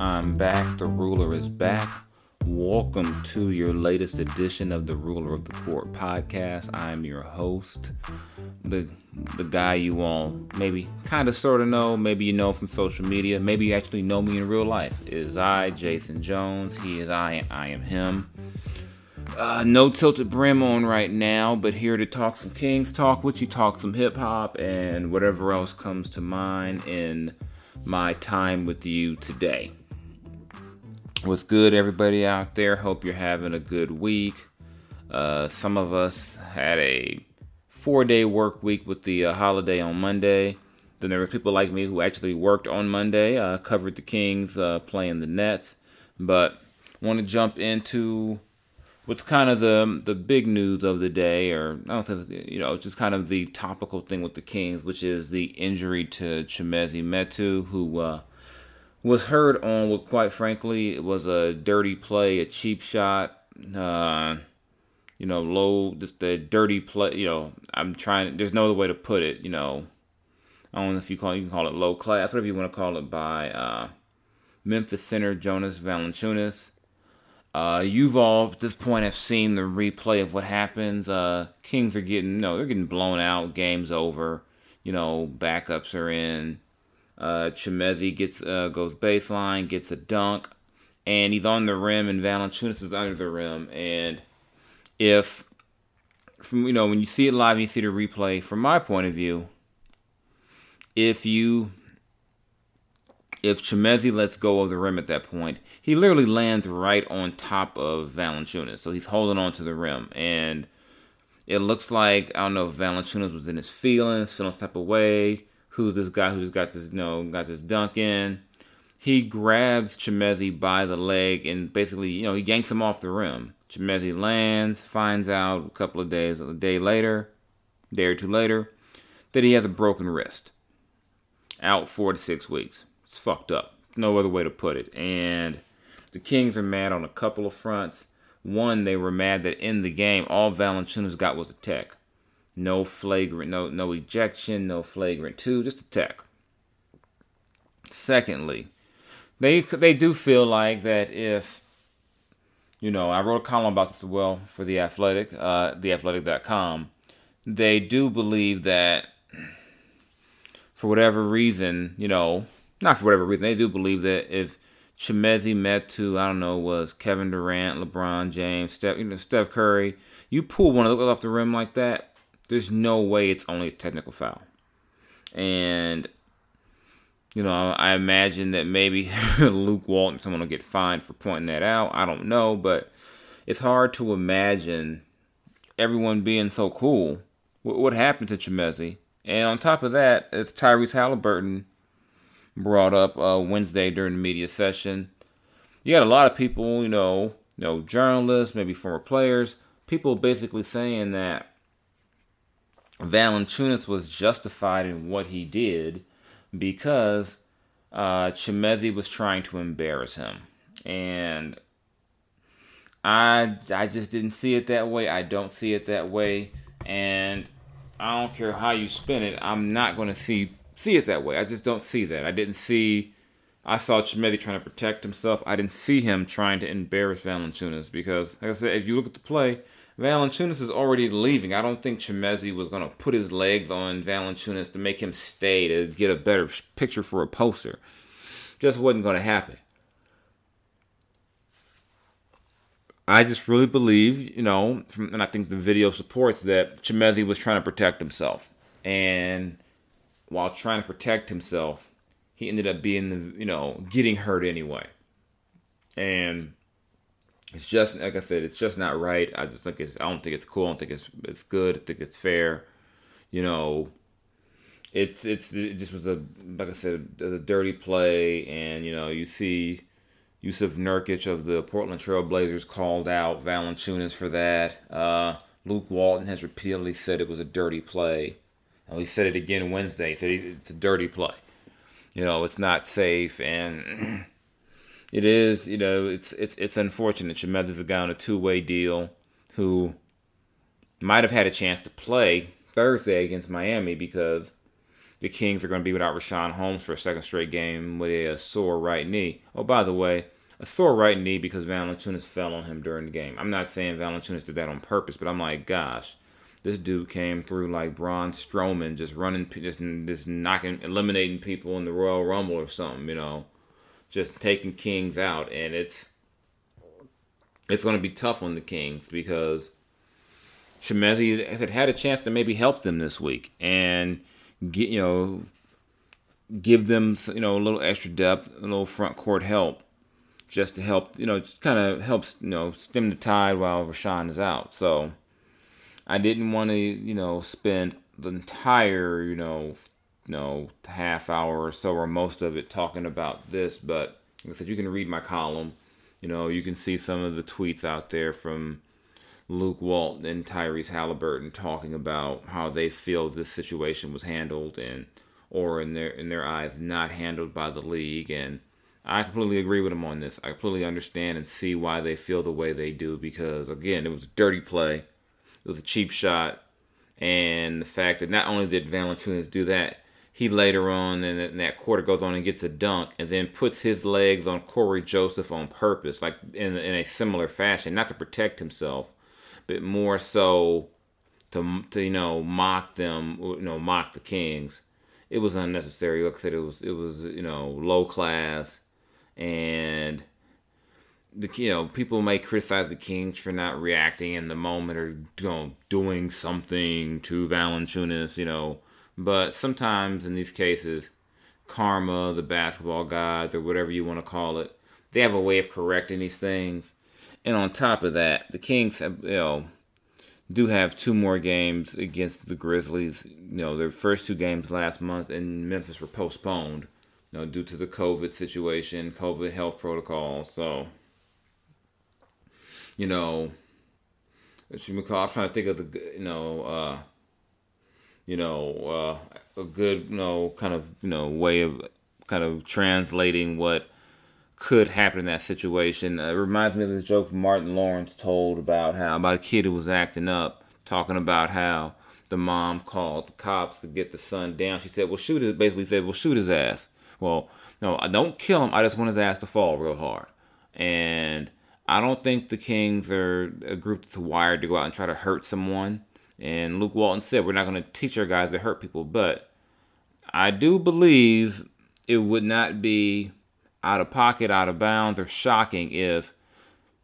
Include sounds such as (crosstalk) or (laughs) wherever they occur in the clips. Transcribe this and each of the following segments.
I'm back. The ruler is back. Welcome to your latest edition of the Ruler of the Court podcast. I'm your host, the the guy you all maybe kind of sort of know, maybe you know from social media, maybe you actually know me in real life. Is I, Jason Jones. He is I. I am him. Uh, no tilted brim on right now, but here to talk some Kings talk with you, talk some hip hop, and whatever else comes to mind in my time with you today. What's good, everybody out there? Hope you're having a good week. Uh, some of us had a four day work week with the uh, holiday on Monday. Then there were people like me who actually worked on Monday, uh, covered the Kings uh, playing the Nets. But want to jump into what's kind of the the big news of the day, or I don't think you know, just kind of the topical thing with the Kings, which is the injury to Chimezie Metu, who uh, was heard on what, quite frankly, it was a dirty play, a cheap shot. Uh, you know, low, just a dirty play. You know, I'm trying. There's no other way to put it. You know, I don't know if you call you can call it low class, whatever you want to call it, by uh, Memphis center Jonas Valanciunas. Uh, you've all at this point have seen the replay of what happens. Uh, Kings are getting no, they're getting blown out. Game's over. You know, backups are in. Uh, Chimezie gets uh, goes baseline, gets a dunk, and he's on the rim, and Valanciunas is under the rim. And if from you know when you see it live, and you see the replay. From my point of view, if you if Chimezie lets go of the rim at that point, he literally lands right on top of Valanciunas. So he's holding on to the rim. And it looks like, I don't know if Valanciunas was in his feelings, feeling type of way. Who's this guy who just got this, you know, got this dunk in? He grabs Chimezie by the leg and basically, you know, he yanks him off the rim. Chimezie lands, finds out a couple of days, a day later, day or two later, that he has a broken wrist. Out four to six weeks. It's fucked up. No other way to put it. And the Kings are mad on a couple of fronts. One, they were mad that in the game, all Valanciunas got was a tech. No flagrant, no no ejection, no flagrant two, just a tech. Secondly, they they do feel like that if you know, I wrote a column about this as well for the Athletic, uh, theathletic.com. They do believe that for whatever reason, you know, not for whatever reason, they do believe that if Chimezie Metu, I don't know, was Kevin Durant, LeBron James, Steph, you know, Steph Curry, you pull one of those off the rim like that, there's no way it's only a technical foul. And, you know, I imagine that maybe (laughs) Luke Walton, someone will get fined for pointing that out. I don't know, but it's hard to imagine everyone being so cool. What, happened to Chimezie? And on top of that, it's Tyrese Halliburton brought up uh, Wednesday during the media session. You had a lot of people, you know, you know, journalists, maybe former players, people basically saying that Valanciunas was justified in what he did because uh, Chimezie was trying to embarrass him, and I I just didn't see it that way. I don't see it that way, and I don't care how you spin it. I'm not going to see see it that way. I just don't see that. I didn't see. I saw Chimezie trying to protect himself. I didn't see him trying to embarrass Valanciunas because, like I said, if you look at the play, Valanciunas is already leaving. I don't think Chimezie was going to put his legs on Valanciunas to make him stay to get a better picture for a poster. Just wasn't going to happen. I just really believe, you know, and I think the video supports that Chimezie was trying to protect himself. And while trying to protect himself, he ended up being, the, you know, getting hurt anyway. And it's just like I said, it's just not right. I just think it's I don't think it's cool. I don't think it's it's good. I think it's fair. You know, it's it's it just was a like I said a dirty play, and you know you see Yusuf Nurkic of the Portland Trail Blazers called out Valanciunas for that. Uh, Luke Walton has repeatedly said it was a dirty play. And he said it again Wednesday. He said it's a dirty play. You know, it's not safe, and (clears throat) it is, you know, it's it's it's unfortunate. Chimezie's a guy on a two way deal who might have had a chance to play Thursday against Miami because the Kings are going to be without Richaun Holmes for a second straight game with a, sore right knee. Oh, by the way, a sore right knee because Valanciunas fell on him during the game. I'm not saying Valanciunas did that on purpose, but I'm like, gosh, this dude came through like Braun Strowman, just running, just just knocking, eliminating people in the Royal Rumble or something, you know just taking Kings out, and it's it's going to be tough on the Kings because Chimezie had had a chance to maybe help them this week and get you know give them you know a little extra depth, a little front court help, just to help you know just kind of helps you know stem the tide while Richaun is out. So I didn't want to you know spend the entire you know you know, half hour or so or most of it talking about this. But like I said, you can read my column. You know, you can see some of the tweets out there from Luke Walton and Tyrese Halliburton talking about how they feel this situation was handled and or in their in their eyes not handled by the league and I completely agree with them on this. I completely understand and see why they feel the way they do because again, it was a dirty play. It was a cheap shot and the fact that not only did Valanciunas do that, he later on in that quarter goes on and gets a dunk and then puts his legs on Corey Joseph on purpose, like in, in a similar fashion, not to protect himself, but more so to, to you know mock them, you know mock the Kings. It was unnecessary. Like I said, it was it was you know low class, and the you know people may criticize the Kings for not reacting in the moment or you know, doing something to Valanciunas, you know but sometimes in these cases, karma, the basketball gods, or whatever you want to call it, they have a way of correcting these things. And on top of that, the Kings have, you know, do have two more games against the Grizzlies. You know, their first two games last month in Memphis were postponed, you know, due to the COVID situation, COVID health protocol. So, you know, what you call, I'm trying to think of the, you know, uh, you know, uh, a good, you know, kind of, you know, way of kind of translating what could happen in that situation. Uh, it reminds me of this joke Martin Lawrence told about how about a kid who was acting up, talking about how the mom called the cops to get the son down. She said, "Well, shoot his." Basically, said, "Well, shoot his ass." Well, no, I don't kill him. I just want his ass to fall real hard. And I don't think the Kings are a group that's wired to go out and try to hurt someone. And Luke Walton said, We're not going to teach our guys to hurt people. But I do believe it would not be out of pocket, out of bounds, or shocking if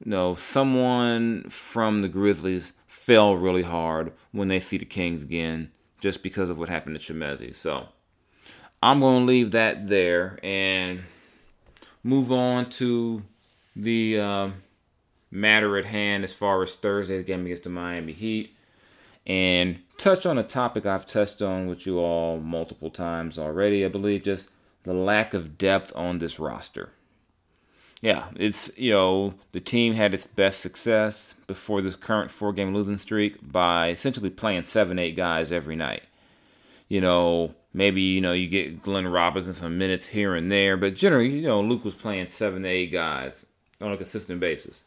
you know someone from the Grizzlies fell really hard when they see the Kings again, just because of what happened to Chimezie. So I'm going to leave that there and move on to the uh, matter at hand as far as Thursday's game against the Miami Heat and touch on a topic I've touched on with you all multiple times already, I believe, just the lack of depth on this roster. Yeah, it's, you know, the team had its best success before this current four game losing streak by essentially playing seven, eight guys every night. You know, maybe, you know, you get Glenn Robinson some minutes here and there, but generally, you know, Luke was playing seven, eight guys on a consistent basis.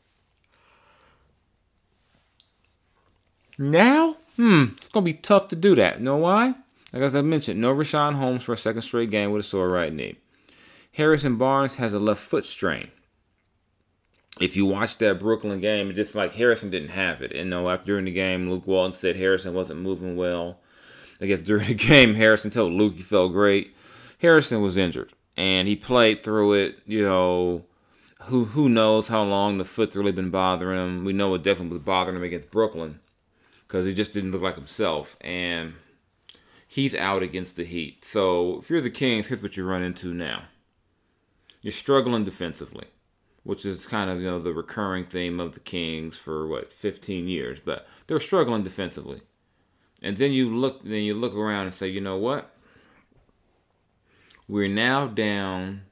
Now, hmm, it's going to be tough to do that. You know why? Like as I mentioned, no Richaun Holmes for a second straight game with a sore right knee. Harrison Barnes has a left foot strain. if you watch that Brooklyn game, it's just like Harrison didn't have it. And know, after during the game, Luke Walton said Harrison wasn't moving well. I guess during (laughs) the game, Harrison told Luke he felt great. Harrison was injured, and he played through it. You know, who who knows how long the foot's really been bothering him? We know it definitely was bothering him against Brooklyn because he just didn't look like himself, and he's out against the Heat. So if you're the Kings, here's what you run into now. You're struggling defensively which is kind of you know the recurring theme of the Kings for what 15 years, but they're struggling defensively. And then you look then you look around and say, you know what? We're now down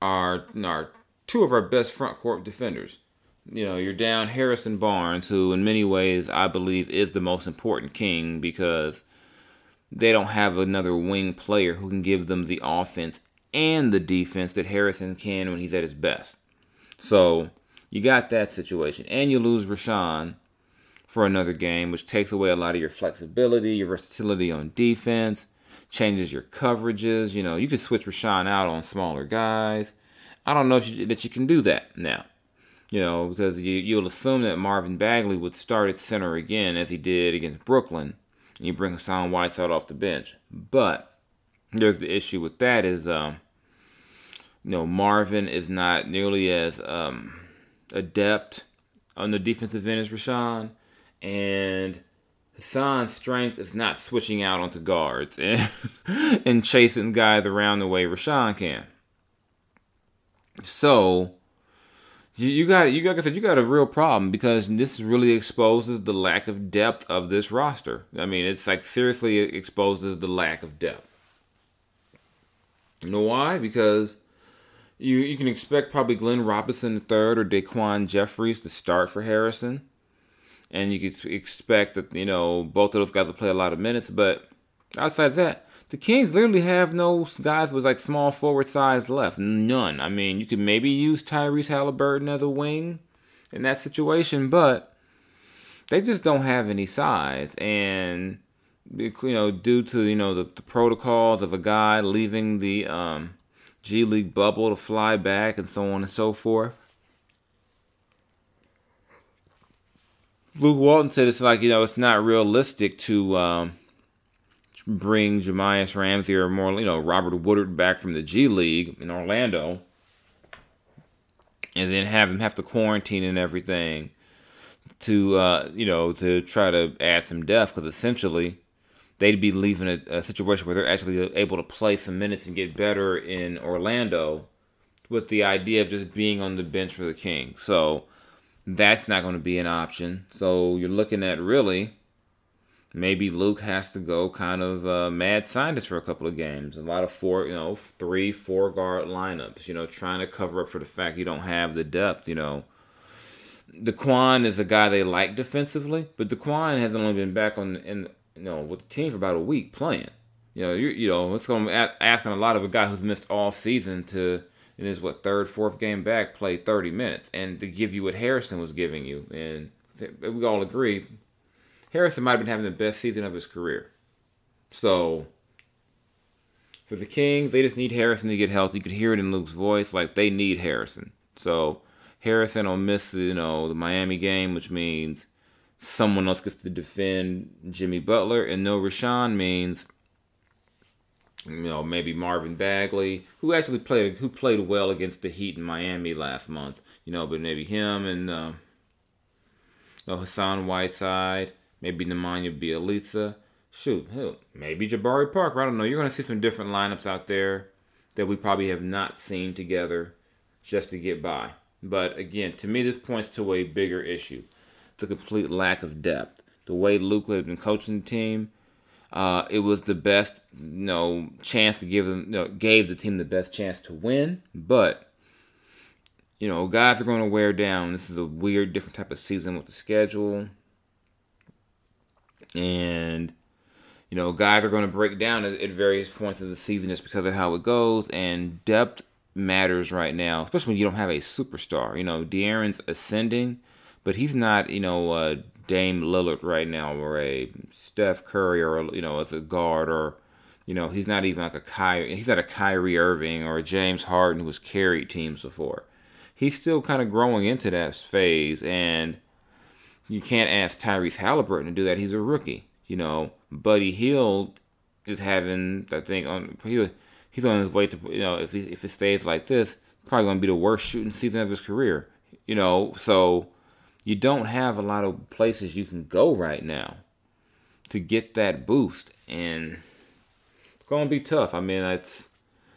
our our two of our best front court defenders. You know, you're down Harrison Barnes, who in many ways I believe is the most important king because they don't have another wing player who can give them the offense and the defense that Harrison can when he's at his best. So you got that situation. And you lose Richaun for another game, which takes away a lot of your flexibility, your versatility on defense, changes your coverages. You know, you can switch Richaun out on smaller guys. I don't know if you, that you can do that now. You know, because you, you'll assume that Marvin Bagley would start at center again as he did against Brooklyn. And you bring Hassan Whiteside off the bench. But there's the issue with that is um, you know Marvin is not nearly as um, adept on the defensive end as Richaun, and Hassan's strength is not switching out onto guards (laughs) and, and chasing guys around the way Richaun can. So you, you got you got like I said you got a real problem because this really exposes the lack of depth of this roster. I mean, it's like seriously exposes the lack of depth. You know why? Because you you can expect probably Glenn Robinson III or Daquan Jeffries to start for Harrison, and you could expect that you know both of those guys will play a lot of minutes. But outside that, the Kings literally have no guys with like small forward size left. None. I mean, you could maybe use Tyrese Halliburton as a wing in that situation, but they just don't have any size and you know, due to you know the, the protocols of a guy leaving the um, G League bubble to fly back and so on and so forth. Luke Walton said it's like you know it's not realistic to um, bring Jahmi'us Ramsey or more you know Robert Woodard back from the G League in Orlando, and then have them have to quarantine and everything to uh, you know to try to add some depth because essentially they'd be leaving a, a, situation where they're actually able to play some minutes and get better in Orlando with the idea of just being on the bench for the King. So that's not going to be an option. So you're looking at really maybe Luke has to go kind of uh, mad scientist for a couple of games. A lot of four, you know, three, four guard lineups, you know, trying to cover up for the fact you don't have the depth, you know. Daquan is a guy they like defensively, but Daquan hasn't only been back on in you know, with the team for about a week playing. You know, you you know, it's going to be asking a lot of a guy who's missed all season to in his what third, fourth game back play 30 minutes and to give you what Harrison was giving you. And we all agree, Harrison might have been having the best season of his career. So for the Kings, they just need Harrison to get healthy. You could hear it in Luke's voice, like they need Harrison. So Harrison will miss, you know, the Miami game, which means someone else gets to defend Jimmy Butler, and no Richaun means you know maybe Marvin Bagley, who actually played who played well against the Heat in Miami last month. You know, but maybe him and uh, you know, Hassan Whiteside, maybe Nemanja Bjelica. Shoot, hell, maybe Jabari Parker. I don't know. You're going to see some different lineups out there that we probably have not seen together just to get by. But again, to me, this points to a bigger issue the complete lack of depth. The way Luke had been coaching the team, uh, it was the best, you know, chance to give them, you know, gave the team the best chance to win. But you know, guys are going to wear down. This is a weird, different type of season with the schedule, and you know, guys are going to break down at, at various points of the season just because of how it goes. And depth matters right now, especially when you don't have a superstar. You know, De'Aaron's ascending but he's not, you know, uh, Dame Lillard right now or a Steph Curry or, you know, as a guard or, you know, he's not even like a Kyrie, he's not a Kyrie Irving or a James Harden who has carried teams before. he's still kind of growing into that phase, and you can't ask Tyrese Halliburton to do that. He's a rookie. You know, Buddy Hield is having, I think, on he, he's on his way to, you know, if he, if it stays like this, probably going to be the worst shooting season of his career. You know, so you don't have a lot of places you can go right now to get that boost, and it's going to be tough. I mean, it's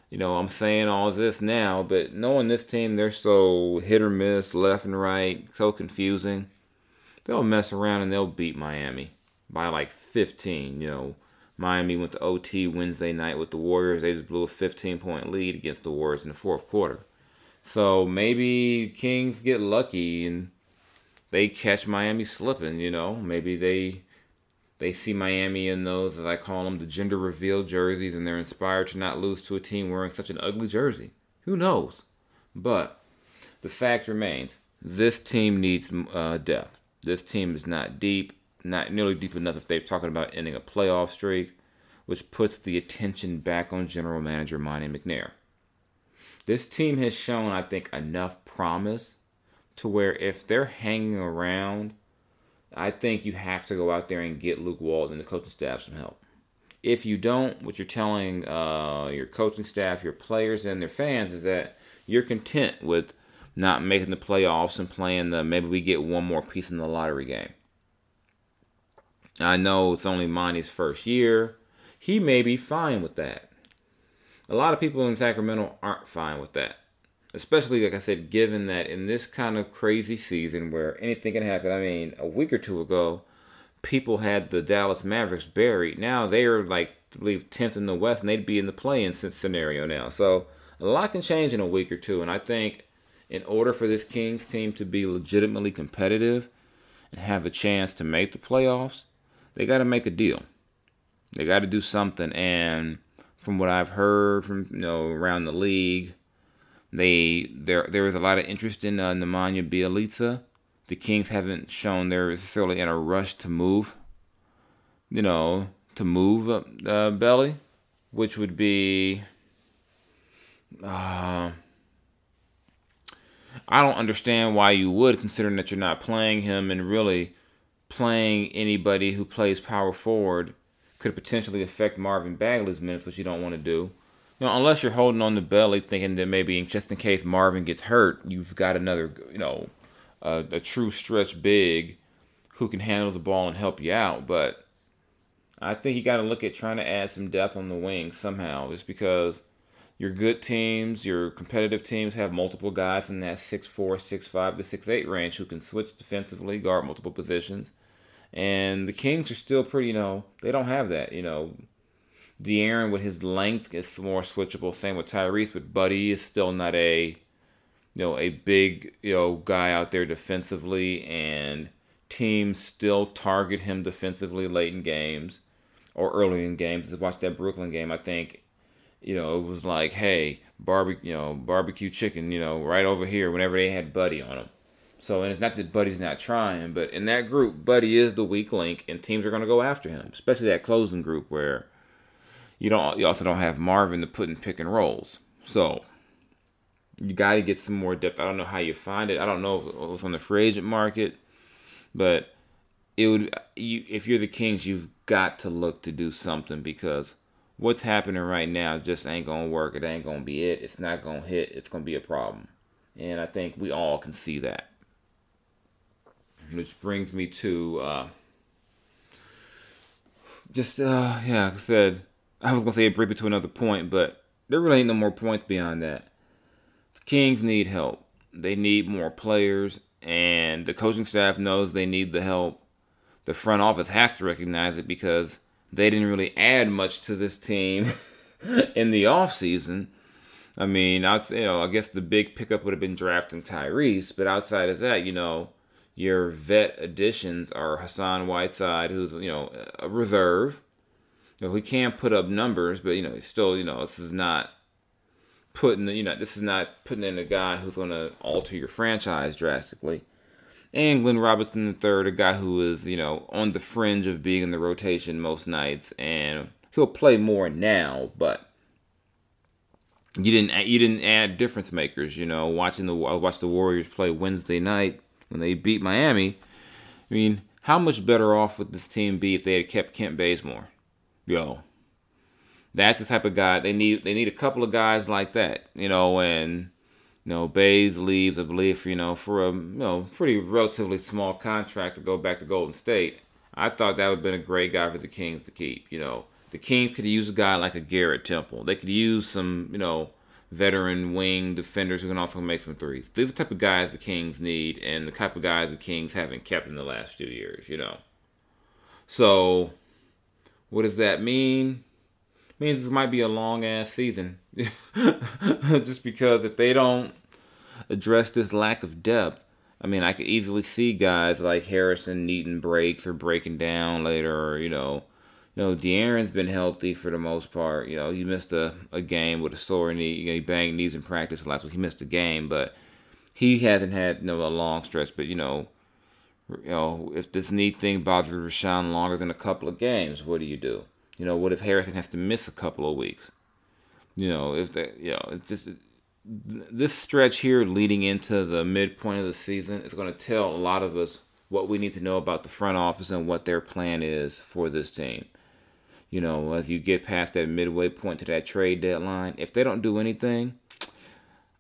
you know, I'm saying all this now, but knowing this team, they're so hit or miss, left and right, so confusing. They'll mess around and they'll beat Miami by like 15. You know, Miami went to OT Wednesday night with the Warriors. They just blew a 15 point lead against the Warriors in the fourth quarter. So maybe Kings get lucky and they catch Miami slipping. You know, maybe they they see Miami in those, as I call them, the gender reveal jerseys, and they're inspired to not lose to a team wearing such an ugly jersey. Who knows? But the fact remains this team needs uh, depth. This team is not deep, not nearly deep enough if they're talking about ending a playoff streak, which puts the attention back on general manager Monte McNair. This team has shown, I think, enough promise to where if they're hanging around I think you have to go out there and get Luke Walton and the coaching staff some help. If you don't, what you're telling uh, your coaching staff, your players, and their fans is that you're content with not making the playoffs and playing the maybe we get one more piece in the lottery game. I know it's only Monte's first year. He may be fine with that. A lot of people in Sacramento aren't fine with that especially like I said, given that in this kind of crazy season where anything can happen. I mean, a week or two ago, people had the Dallas Mavericks buried. Now they are like I believe tenth in the West, and they'd be in the play-in scenario now. So a lot can change in a week or two, and I think in order for this Kings team to be legitimately competitive and have a chance to make the playoffs, they got to make a deal. They got to do something, and from what I've heard from you know around the league they there there is a lot of interest in uh, Nemanja Bjelica. The Kings haven't shown they're necessarily in a rush to move. You know, to move uh, Belly, which would be. Uh, I don't understand why you would, considering that you're not playing him and really playing anybody who plays power forward could potentially affect Marvin Bagley's minutes, which you don't want to do you know, unless you're holding on to Belly, thinking that maybe just in case Marvin gets hurt, you've got another, you know, a, a true stretch big who can handle the ball and help you out. But I think you got to look at trying to add some depth on the wing somehow, just because your good teams, your competitive teams have multiple guys in that 6'4, 6'5 to 6'8 range who can switch defensively, guard multiple positions. And the Kings are still pretty, you know, they don't have that, you know. De'Aaron with his length is more switchable. Same with Tyrese, but Buddy is still not a you know a big you know guy out there defensively, and teams still target him defensively late in games or early in games. Watch that Brooklyn game, I think you know it was like, hey, barbecue, you know, barbecue chicken, you know, right over here. Whenever they had Buddy on them. So, and it's not that Buddy's not trying, but in that group, Buddy is the weak link, and teams are going to go after him, especially that closing group where you don't you also don't have Marvin to put in pick and rolls. So you got to get some more depth. I don't know how you find it. I don't know if it was on the free agent market, but it would. You, if you're the Kings, you've got to look to do something because what's happening right now just ain't gonna work. It ain't gonna be it. It's not gonna hit. It's gonna be a problem, and I think we all can see that. Which brings me to uh, just uh, yeah, like I said I was gonna say a break to another point, but there really ain't no more points beyond that. The Kings need help. They need more players, and the coaching staff knows they need the help. The front office has to recognize it because they didn't really add much to this team (laughs) in the offseason. I mean, I'd, you know, I guess the big pickup would have been drafting Tyrese, but outside of that, you know, your vet additions are Hassan Whiteside, who's you know a reserve, you know, he can put up numbers, but you know, he's still, you know, this is not putting, you know, this is not putting in a guy who's going to alter your franchise drastically. And Glenn Robinson III, a guy who is, you know, on the fringe of being in the rotation most nights, and he'll play more now, but you didn't you didn't add difference makers. You know, watching the I watched the Warriors play Wednesday night when they beat Miami. I mean, how much better off would this team be if they had kept Kent Bazemore? Yo, that's the type of guy they need. They need a couple of guys like that. You know, and you know, Bays leaves, I believe, you know, for a you know pretty relatively small contract to go back to Golden State. I thought that would have been a great guy for the Kings to keep. You know, the Kings could use a guy like a Garrett Temple. They could use some, you know, veteran wing defenders who can also make some threes. These are the type of guys the Kings need, and the type of guys the Kings haven't kept in the last few years. You know, so what does that mean? Means this might be a long ass season, (laughs) just because if they don't address this lack of depth, I mean, I could easily see guys like Harrison needing breaks or breaking down later, or, you know, you know, De'Aaron's been healthy for the most part. You know, he missed a, a game with a sore knee. You know, he banged knees in practice last week. He missed a game, but he hasn't had you know, a long stretch. But you know, you know, if this knee thing bothers Richaun longer than a couple of games, what do you do? You know, what if Harrison has to miss a couple of weeks? You know, if that, you know, just this stretch here leading into the midpoint of the season is going to tell a lot of us what we need to know about the front office and what their plan is for this team. You know, as you get past that midway point to that trade deadline, if they don't do anything,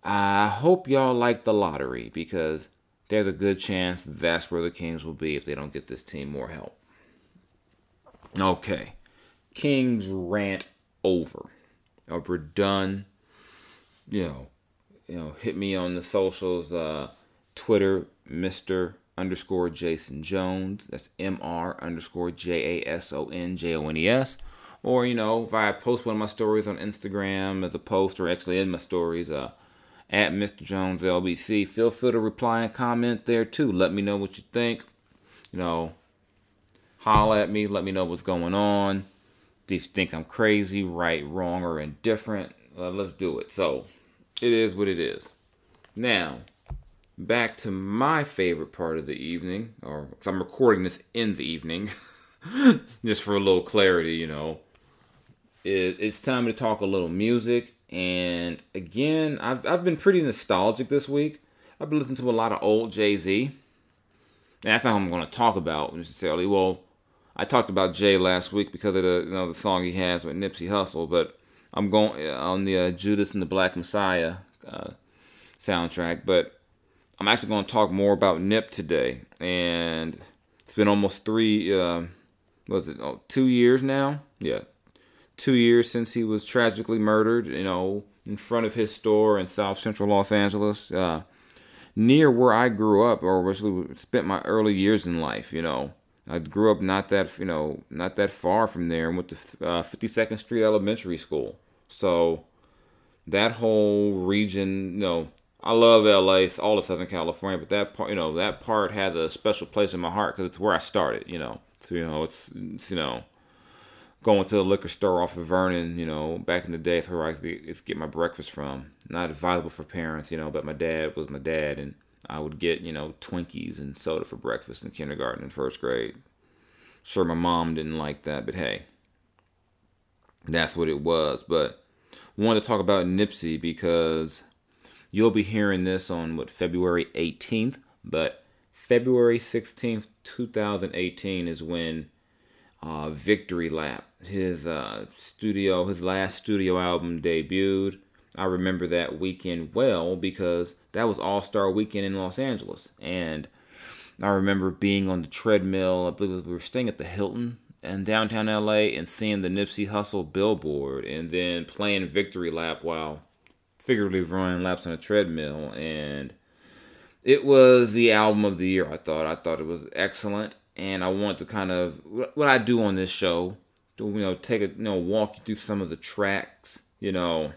I hope y'all like the lottery because there's a good chance that's where the Kings will be if they don't get this team more help. Okay. Kings rant over. Uh, we're done. You know, you know, hit me on the socials. Uh, Twitter, Mister underscore Jason Jones. That's M R underscore J A S O N J O N E S. Or, you know, if I post one of my stories on Instagram as a post or actually in my stories, uh, at Mr. Jones LBC, feel free to reply and comment there too. Let me know what you think. You know, holla at me. Let me know what's going on. You think I'm crazy, right, wrong, or indifferent? Uh, let's do it. So, it is what it is. Now, back to my favorite part of the evening, or cause I'm recording this in the evening, (laughs) just for a little clarity, you know. It, it's time to talk a little music, and again, I've I've been pretty nostalgic this week. I've been listening to a lot of old Jay Z, and that's not what I'm going to talk about necessarily. Well, I talked about Jay last week because of the you know the song he has with Nipsey Hussle, but I'm going on the uh, Judas and the Black Messiah uh, soundtrack, but I'm actually going to talk more about Nip today. And it's been almost three, uh, was it, oh, two years now? Yeah, two years since he was tragically murdered, you know, in front of his store in South Central Los Angeles, uh, near where I grew up or actually spent my early years in life, you know. I grew up not that, you know, not that far from there and went to uh, 52nd Street Elementary School. So that whole region, you know, I love LA, all of Southern California, but that part, you know, that part had a special place in my heart because it's where I started, you know. So, you know, it's, it's, you know, going to the liquor store off of Vernon, you know, back in the day, it's where I could get my breakfast from. Not advisable for parents, you know, but my dad was my dad, and I would get, you know, Twinkies and soda for breakfast in kindergarten and first grade. Sure, my mom didn't like that, but hey, that's what it was. But wanted to talk about Nipsey because you'll be hearing this on what February 18th, but February 16th, 2018 is when uh, Victory Lap, his uh, studio, his last studio album debuted. I remember that weekend well because that was All Star Weekend in Los Angeles, and I remember being on the treadmill. I believe we were staying at the Hilton in downtown LA and seeing the Nipsey Hussle billboard, and then playing Victory Lap while figuratively running laps on a treadmill, and it was the album of the year. I thought. I thought it was excellent, and I want to kind of what I do on this show. You know, take a you know walk you through some of the tracks. You know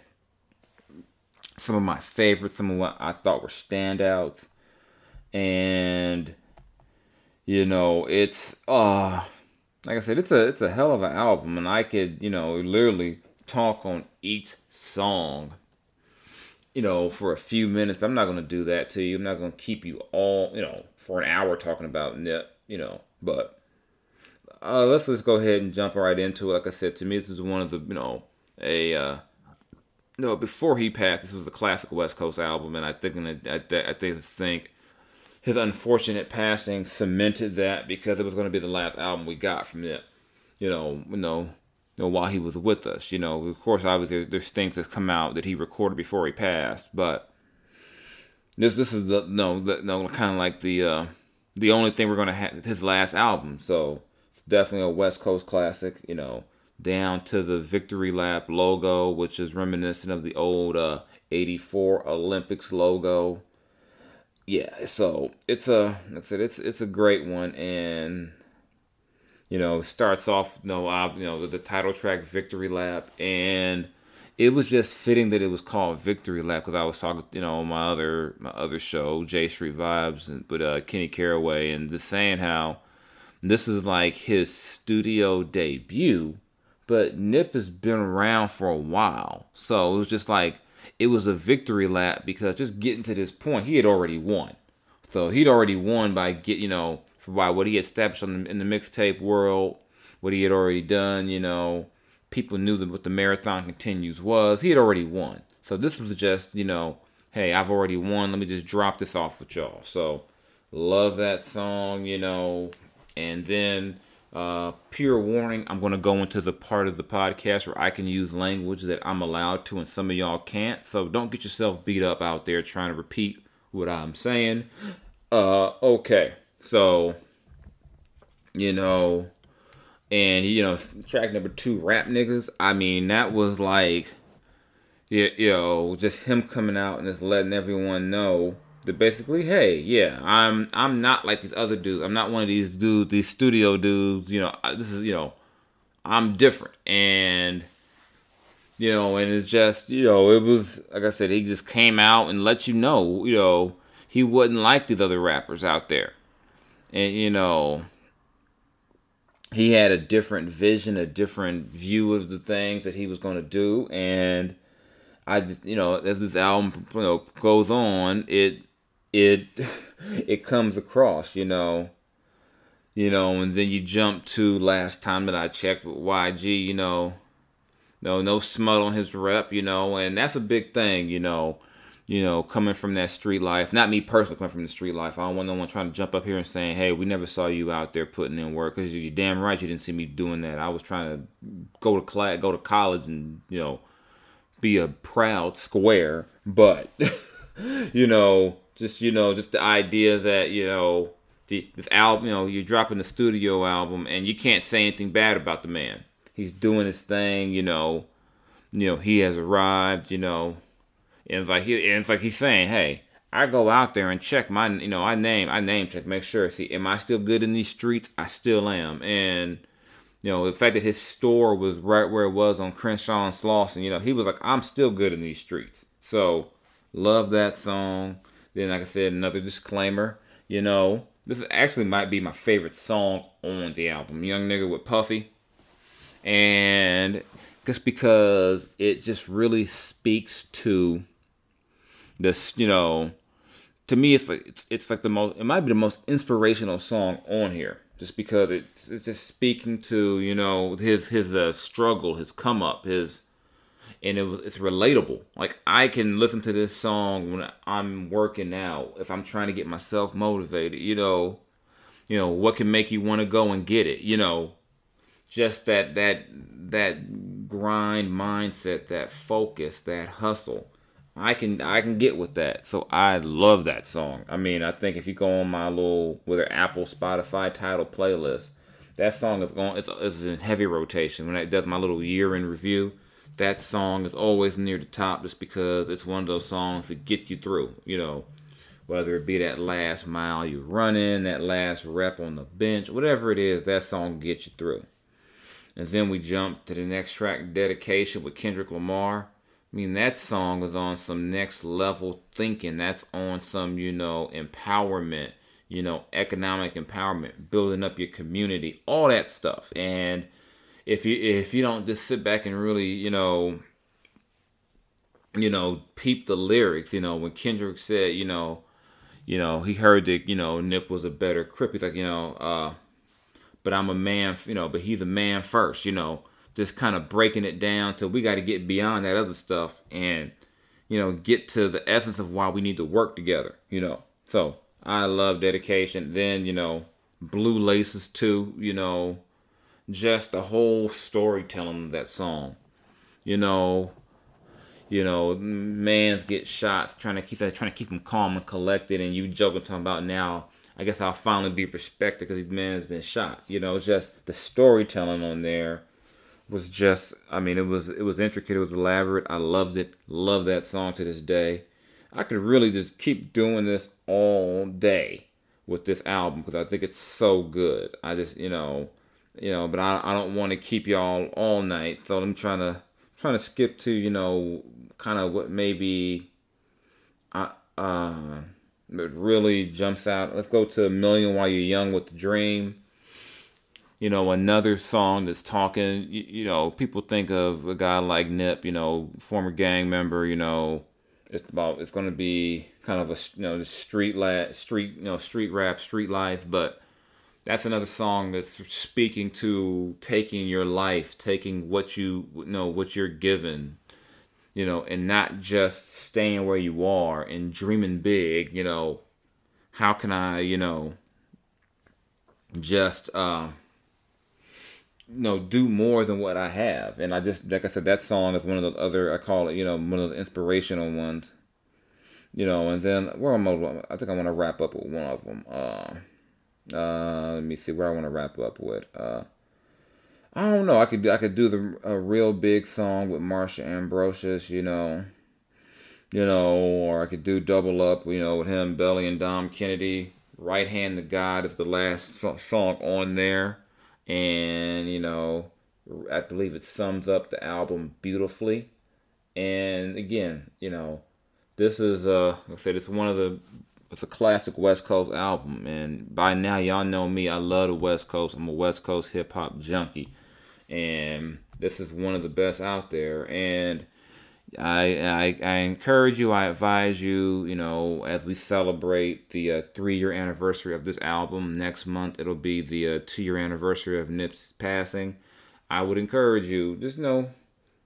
some of my favorites, some of what I thought were standouts. And you know, it's uh like I said, it's a it's a hell of an album and I could, you know, literally talk on each song, you know, for a few minutes, but I'm not gonna do that to you. I'm not gonna keep you all, you know, for an hour talking about Nip, you know, but uh, let's just go ahead and jump right into it. Like I said, to me, this is one of the, you know, a uh, no, before he passed, this was a classic West Coast album, and I think, I, I, think his unfortunate passing cemented that because it was going to be the last album we got from it. You know, you know, you know, while he was with us. You know, of course, obviously there's things that come out that he recorded before he passed, but this this is the no, the, no, kind of like the uh, the only thing we're gonna have his last album. So it's definitely a West Coast classic. You know, down to the Victory Lap logo, which is reminiscent of the old uh, '84 Olympics logo. Yeah, so it's a like I said, it's it's a great one, and you know, starts off you know, uh, you know the, the title track Victory Lap, and it was just fitting that it was called Victory Lap because I was talking, you know, on my other my other show, J Street Vibes, and but uh, Kenny Caraway, and just saying how this is like his studio debut but Nip has been around for a while. So it was just like it was a victory lap because just getting to this point, he had already won. So he'd already won by get you know by what he had established the, in the mixtape world, what he had already done. You know, people knew that what the marathon continues was. He had already won. So this was just you know, hey, I've already won. Let me just drop this off with y'all. So love that song. You know, and then uh, pure warning, I'm going to go into the part of the podcast where I can use language that I'm allowed to and some of y'all can't. So don't get yourself beat up out there trying to repeat what I'm saying. Uh, okay. So, you know, and, you know, track number two, Rap Niggas. I mean, that was like, you know, just him coming out and just letting everyone know that basically, hey, yeah, I'm I'm not like these other dudes. I'm not one of these dudes, these studio dudes. You know, this is you know, I'm different, and you know, and it's just you know, it was like I said, he just came out and let you know, you know, he wasn't like these other rappers out there, and you know. He had a different vision, a different view of the things that he was going to do, and I just, you know, as this album you know goes on, it it (laughs) it comes across, you know. You know, and then you jump to last time that I checked with YG, you know, no no smut on his rep, you know, and that's a big thing, you know. You know, coming from that street life, not me personally coming from the street life. I don't want no one trying to jump up here and saying, "Hey, we never saw you out there putting in work." Because you're damn right, you didn't see me doing that. I was trying to go to class, go to college, and you know, be a proud square. But (laughs) you know, just you know, just the idea that you know the, this album, you know, you're dropping the studio album and you can't say anything bad about the man. He's doing his thing, you know. You know, he has arrived, you know, and it's like he, and it's like he's saying, hey. I go out there and check my, you know, I name, I name check, make sure. See, am I still good in these streets? I still am. And, you know, the fact that his store was right where it was on Crenshaw and Slauson, you know, he was like, I'm still good in these streets. So, love that song. Then, like I said, another disclaimer. You know, this actually might be my favorite song on the album, "Young Nigga" with Puffy, and just because it just really speaks to this, you know, to me, it's like it's it's like the most. It might be the most inspirational song on here, just because it's it's just speaking to you know his his uh, struggle, his come up, his and it was it's relatable. Like I can listen to this song when I'm working out, if I'm trying to get myself motivated. You know, you know what can make you want to go and get it. You know, just that that that grind mindset, that focus, that hustle. I can I can get with that. So I love that song. I mean, I think if you go on my little whether Apple, Spotify title playlist, that song is going it's, it's in heavy rotation when it does my little year in review that song is always near the top just because it's one of those songs that gets you through, you know, whether it be that last mile you're running, that last rep on the bench, whatever it is, that song gets you through. And then we jump to the next track, Dedication with Kendrick Lamar. I mean, that song is on some next level thinking. That's on some, you know, empowerment, you know, economic empowerment, building up your community, all that stuff. And if you if you don't just sit back and really you know you know peep the lyrics you know when kendrick said you know you know he heard that you know nip was a better crip he's like you know uh but i'm a man you know but he's a man first you know just kind of breaking it down till we got to get beyond that other stuff and you know get to the essence of why we need to work together. You know, so I love dedication. Then you know, Blue Laces too. You know, just the whole storytelling of that song. You know, you know, man's get shots trying to keep trying to keep him calm and collected, and you joking talking about now. I guess I'll finally be respected because this man's been shot. You know, just the storytelling on there was just. I mean, it was it was intricate. It was elaborate. I loved it. Love that song to this day. I could really just keep doing this all day with this album because I think it's so good. I just you know, you know, but I I don't want to keep y'all all night, so I'm trying to trying to skip to you know kind of what maybe uh, uh really jumps out. Let's go to a million while you're young with The-Dream. You know, another song that's talking. You, you know, people think of a guy like Nip. You know, former gang member. You know, it's about it's going to be kind of a you know street la- street you know street rap, street life, but that's another song that's speaking to taking your life, taking what you, you know what you're given, you know, and not just staying where you are and dreaming big, you know. How can I, you know, just uh you know, do more than what I have. And I just like I said, that song is one of the other I call it, you know, one of the inspirational ones. You know, and then where am I I think I want to wrap up with one of them. Uh uh let me see where I want to wrap up with. Uh I don't know. I could I could do the a real big song with Marsha Ambrosius, you know, you know, or I could do double up, you know, with him, Belly and Dom Kennedy. Right Hand to God is the last song on there, and you know, I believe it sums up the album beautifully. And again, you know, this is uh, like I said, it's one of the it's a classic West Coast album, and by now y'all know me. I love the West Coast. I'm a West Coast hip hop junkie and this is one of the best out there. And I, I, I encourage you, I advise you, you know, as we celebrate the uh, three year anniversary of this album next month, it'll be the uh, two year anniversary of Nip's passing. I would encourage you, just know,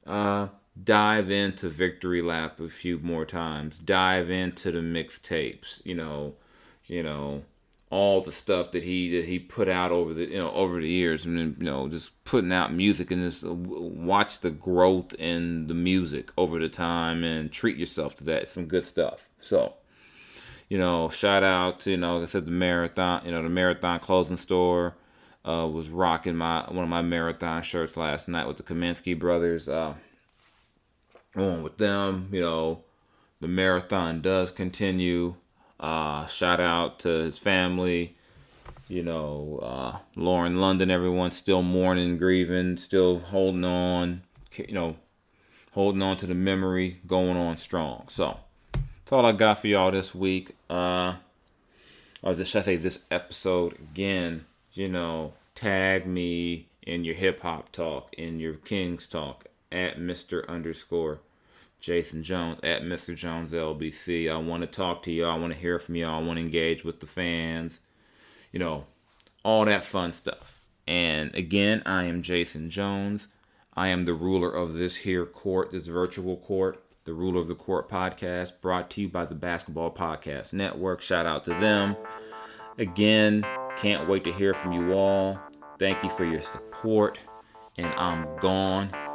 uh, dive into Victory Lap a few more times. Dive into the mixtapes, you know, you know, all the stuff that he that he put out over the you know over the years I and you know just putting out music and just watch the growth in the music over the time and treat yourself to that some good stuff so you know shout out to you know like I said the marathon you know the marathon clothing store uh, was rocking my one of my marathon shirts last night with the Kaminsky brothers uh on with them you know the marathon does continue uh, shout out to his family. You know, uh, Lauren London, everyone's still mourning, grieving, still holding on. You know, holding on to the memory, going on strong. So, that's all I got for y'all this week. Uh, or should I say this episode again? You know, tag me in your hip hop talk, in your Kings talk at Mr. underscore Jason Jones at Mr. Jones LBC. I want to talk to y'all. I want to hear from y'all. I want to engage with the fans. You know, all that fun stuff. And again, I am Jason Jones. I am the ruler of this here court, this virtual court, the Ruler of the Court podcast, brought to you by the Basketball Podcast Network. Shout out to them. Again, can't wait to hear from you all. Thank you for your support. And I'm gone.